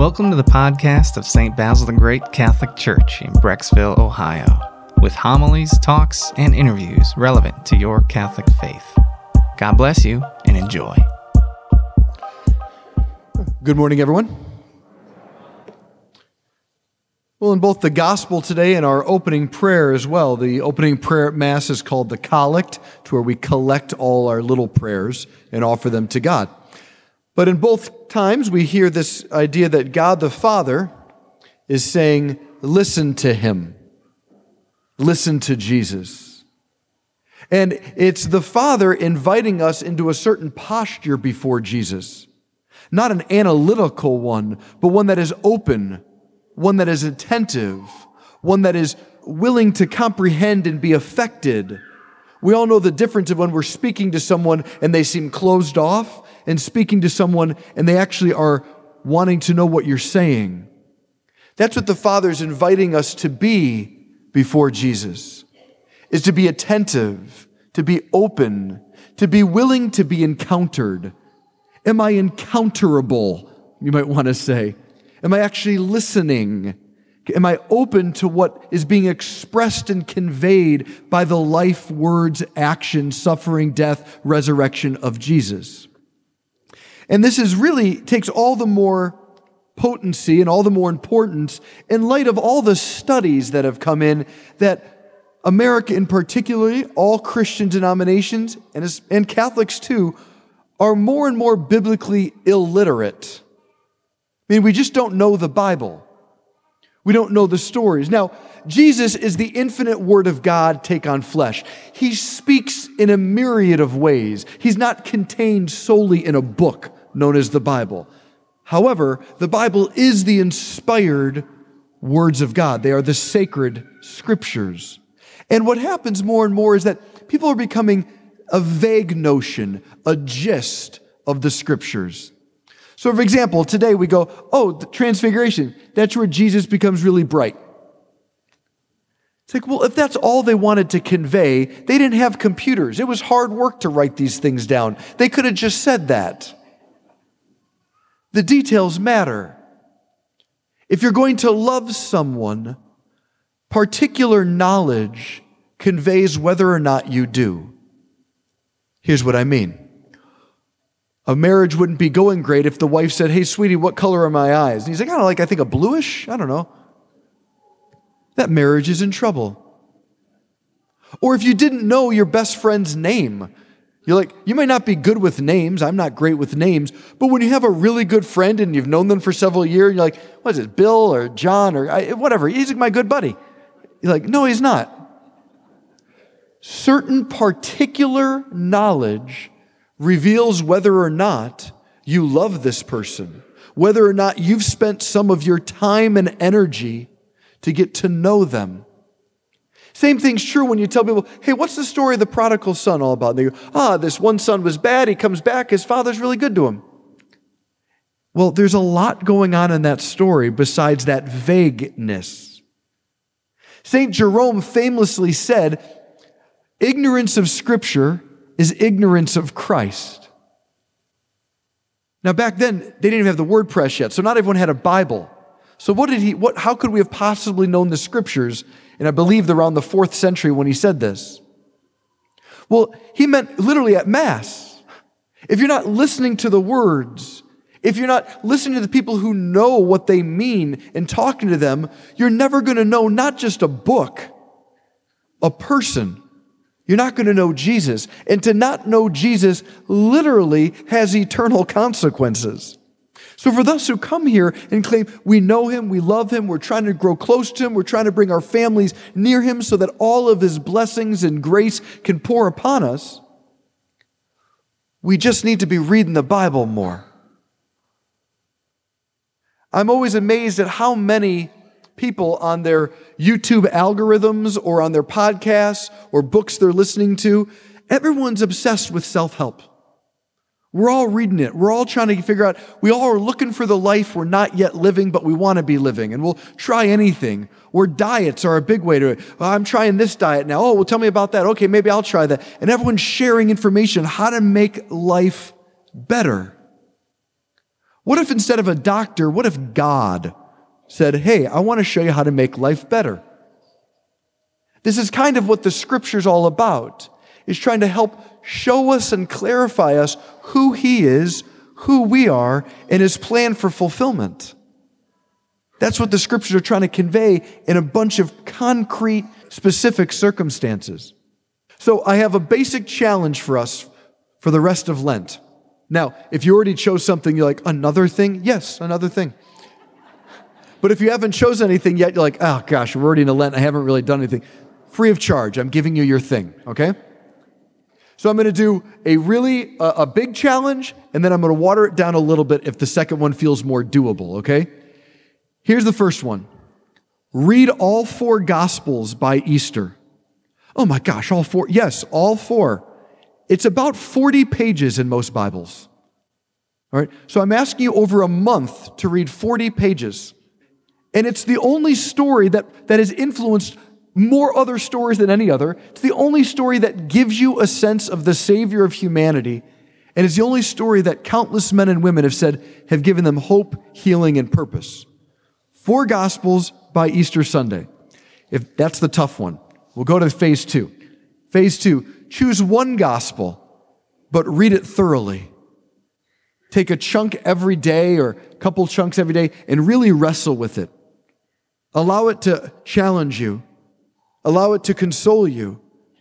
Welcome to the podcast of St. Basil the Great Catholic Church in Brecksville, Ohio, with homilies, talks, and interviews relevant to your Catholic faith. God bless you and enjoy. Good morning, everyone. Well, in both the gospel today and our opening prayer as well, the opening prayer at Mass is called the Collect, to where we collect all our little prayers and offer them to God. But in both times, we hear this idea that God the Father is saying, Listen to Him, listen to Jesus. And it's the Father inviting us into a certain posture before Jesus, not an analytical one, but one that is open, one that is attentive, one that is willing to comprehend and be affected. We all know the difference of when we're speaking to someone and they seem closed off and speaking to someone and they actually are wanting to know what you're saying. That's what the Father's inviting us to be before Jesus, is to be attentive, to be open, to be willing to be encountered. Am I encounterable? You might want to say. Am I actually listening? Am I open to what is being expressed and conveyed by the life, words, action, suffering, death, resurrection of Jesus? And this is really takes all the more potency and all the more importance in light of all the studies that have come in that America in particularly, all Christian denominations and, and Catholics too, are more and more biblically illiterate. I mean, we just don't know the Bible. We don't know the stories. Now, Jesus is the infinite Word of God take on flesh. He speaks in a myriad of ways. He's not contained solely in a book known as the Bible. However, the Bible is the inspired words of God. They are the sacred scriptures. And what happens more and more is that people are becoming a vague notion, a gist of the scriptures. So, for example, today we go, oh, the transfiguration, that's where Jesus becomes really bright. It's like, well, if that's all they wanted to convey, they didn't have computers. It was hard work to write these things down. They could have just said that. The details matter. If you're going to love someone, particular knowledge conveys whether or not you do. Here's what I mean. A marriage wouldn't be going great if the wife said, Hey, sweetie, what color are my eyes? And he's like, I don't like, I think a bluish. I don't know. That marriage is in trouble. Or if you didn't know your best friend's name, you're like, you might not be good with names. I'm not great with names. But when you have a really good friend and you've known them for several years, you're like, what is it, Bill or John or whatever? He's my good buddy. You're like, no, he's not. Certain particular knowledge reveals whether or not you love this person, whether or not you've spent some of your time and energy to get to know them. Same thing's true when you tell people, hey, what's the story of the prodigal son all about? And they go, ah, this one son was bad. He comes back. His father's really good to him. Well, there's a lot going on in that story besides that vagueness. St. Jerome famously said, ignorance of Scripture is ignorance of Christ. Now, back then, they didn't even have the word press yet, so not everyone had a Bible. So, what did he, what, how could we have possibly known the Scriptures and I believe around the fourth century when he said this. Well, he meant literally at Mass. If you're not listening to the words, if you're not listening to the people who know what they mean and talking to them, you're never going to know not just a book, a person. You're not going to know Jesus. And to not know Jesus literally has eternal consequences. So for those who come here and claim we know him, we love him, we're trying to grow close to him, we're trying to bring our families near him so that all of his blessings and grace can pour upon us, we just need to be reading the Bible more. I'm always amazed at how many people on their YouTube algorithms or on their podcasts or books they're listening to, everyone's obsessed with self help. We're all reading it. We're all trying to figure out, we all are looking for the life we're not yet living, but we want to be living. And we'll try anything. Or diets are a big way to, well, I'm trying this diet now. Oh, well, tell me about that. Okay, maybe I'll try that. And everyone's sharing information how to make life better. What if instead of a doctor, what if God said, Hey, I want to show you how to make life better? This is kind of what the scripture's all about, is trying to help show us and clarify us who He is, who we are, and His plan for fulfillment. That's what the scriptures are trying to convey in a bunch of concrete, specific circumstances. So I have a basic challenge for us for the rest of Lent. Now, if you already chose something, you're like, another thing? Yes, another thing. But if you haven't chosen anything yet, you're like, oh gosh, we're already in Lent, I haven't really done anything. Free of charge, I'm giving you your thing, okay? So I'm going to do a really uh, a big challenge, and then I'm going to water it down a little bit if the second one feels more doable. Okay. Here's the first one: read all four Gospels by Easter. Oh my gosh, all four? Yes, all four. It's about 40 pages in most Bibles. All right, so I'm asking you over a month to read 40 pages. And it's the only story that, that has influenced more other stories than any other. It's the only story that gives you a sense of the Savior of humanity. And it's the only story that countless men and women have said have given them hope, healing, and purpose. Four Gospels by Easter Sunday. If that's the tough one, we'll go to phase two. Phase two, choose one gospel, but read it thoroughly. Take a chunk every day or a couple chunks every day and really wrestle with it. Allow it to challenge you. Allow it to console you.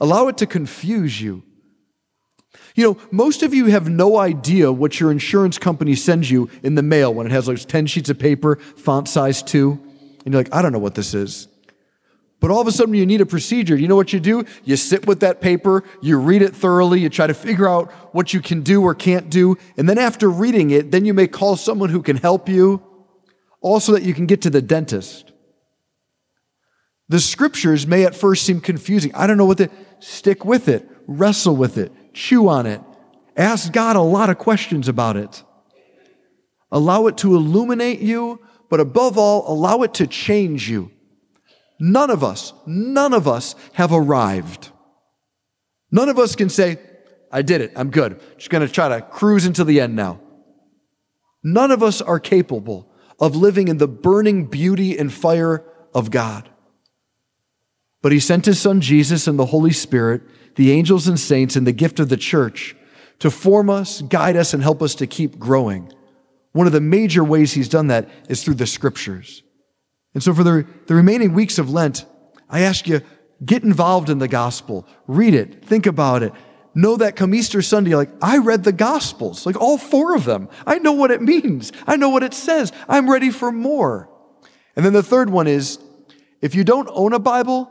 Allow it to confuse you. You know, most of you have no idea what your insurance company sends you in the mail when it has like 10 sheets of paper, font size 2. And you're like, I don't know what this is. But all of a sudden, you need a procedure. You know what you do? You sit with that paper, you read it thoroughly, you try to figure out what you can do or can't do. And then after reading it, then you may call someone who can help you, also that you can get to the dentist. The scriptures may at first seem confusing. I don't know what the, stick with it, wrestle with it, chew on it, ask God a lot of questions about it. Allow it to illuminate you, but above all, allow it to change you. None of us, none of us have arrived. None of us can say, I did it. I'm good. Just to try to cruise into the end now. None of us are capable of living in the burning beauty and fire of God. But he sent his son Jesus and the Holy Spirit, the angels and saints, and the gift of the church to form us, guide us, and help us to keep growing. One of the major ways he's done that is through the scriptures. And so for the, the remaining weeks of Lent, I ask you, get involved in the gospel. Read it. Think about it. Know that come Easter Sunday, like, I read the gospels, like all four of them. I know what it means. I know what it says. I'm ready for more. And then the third one is, if you don't own a Bible,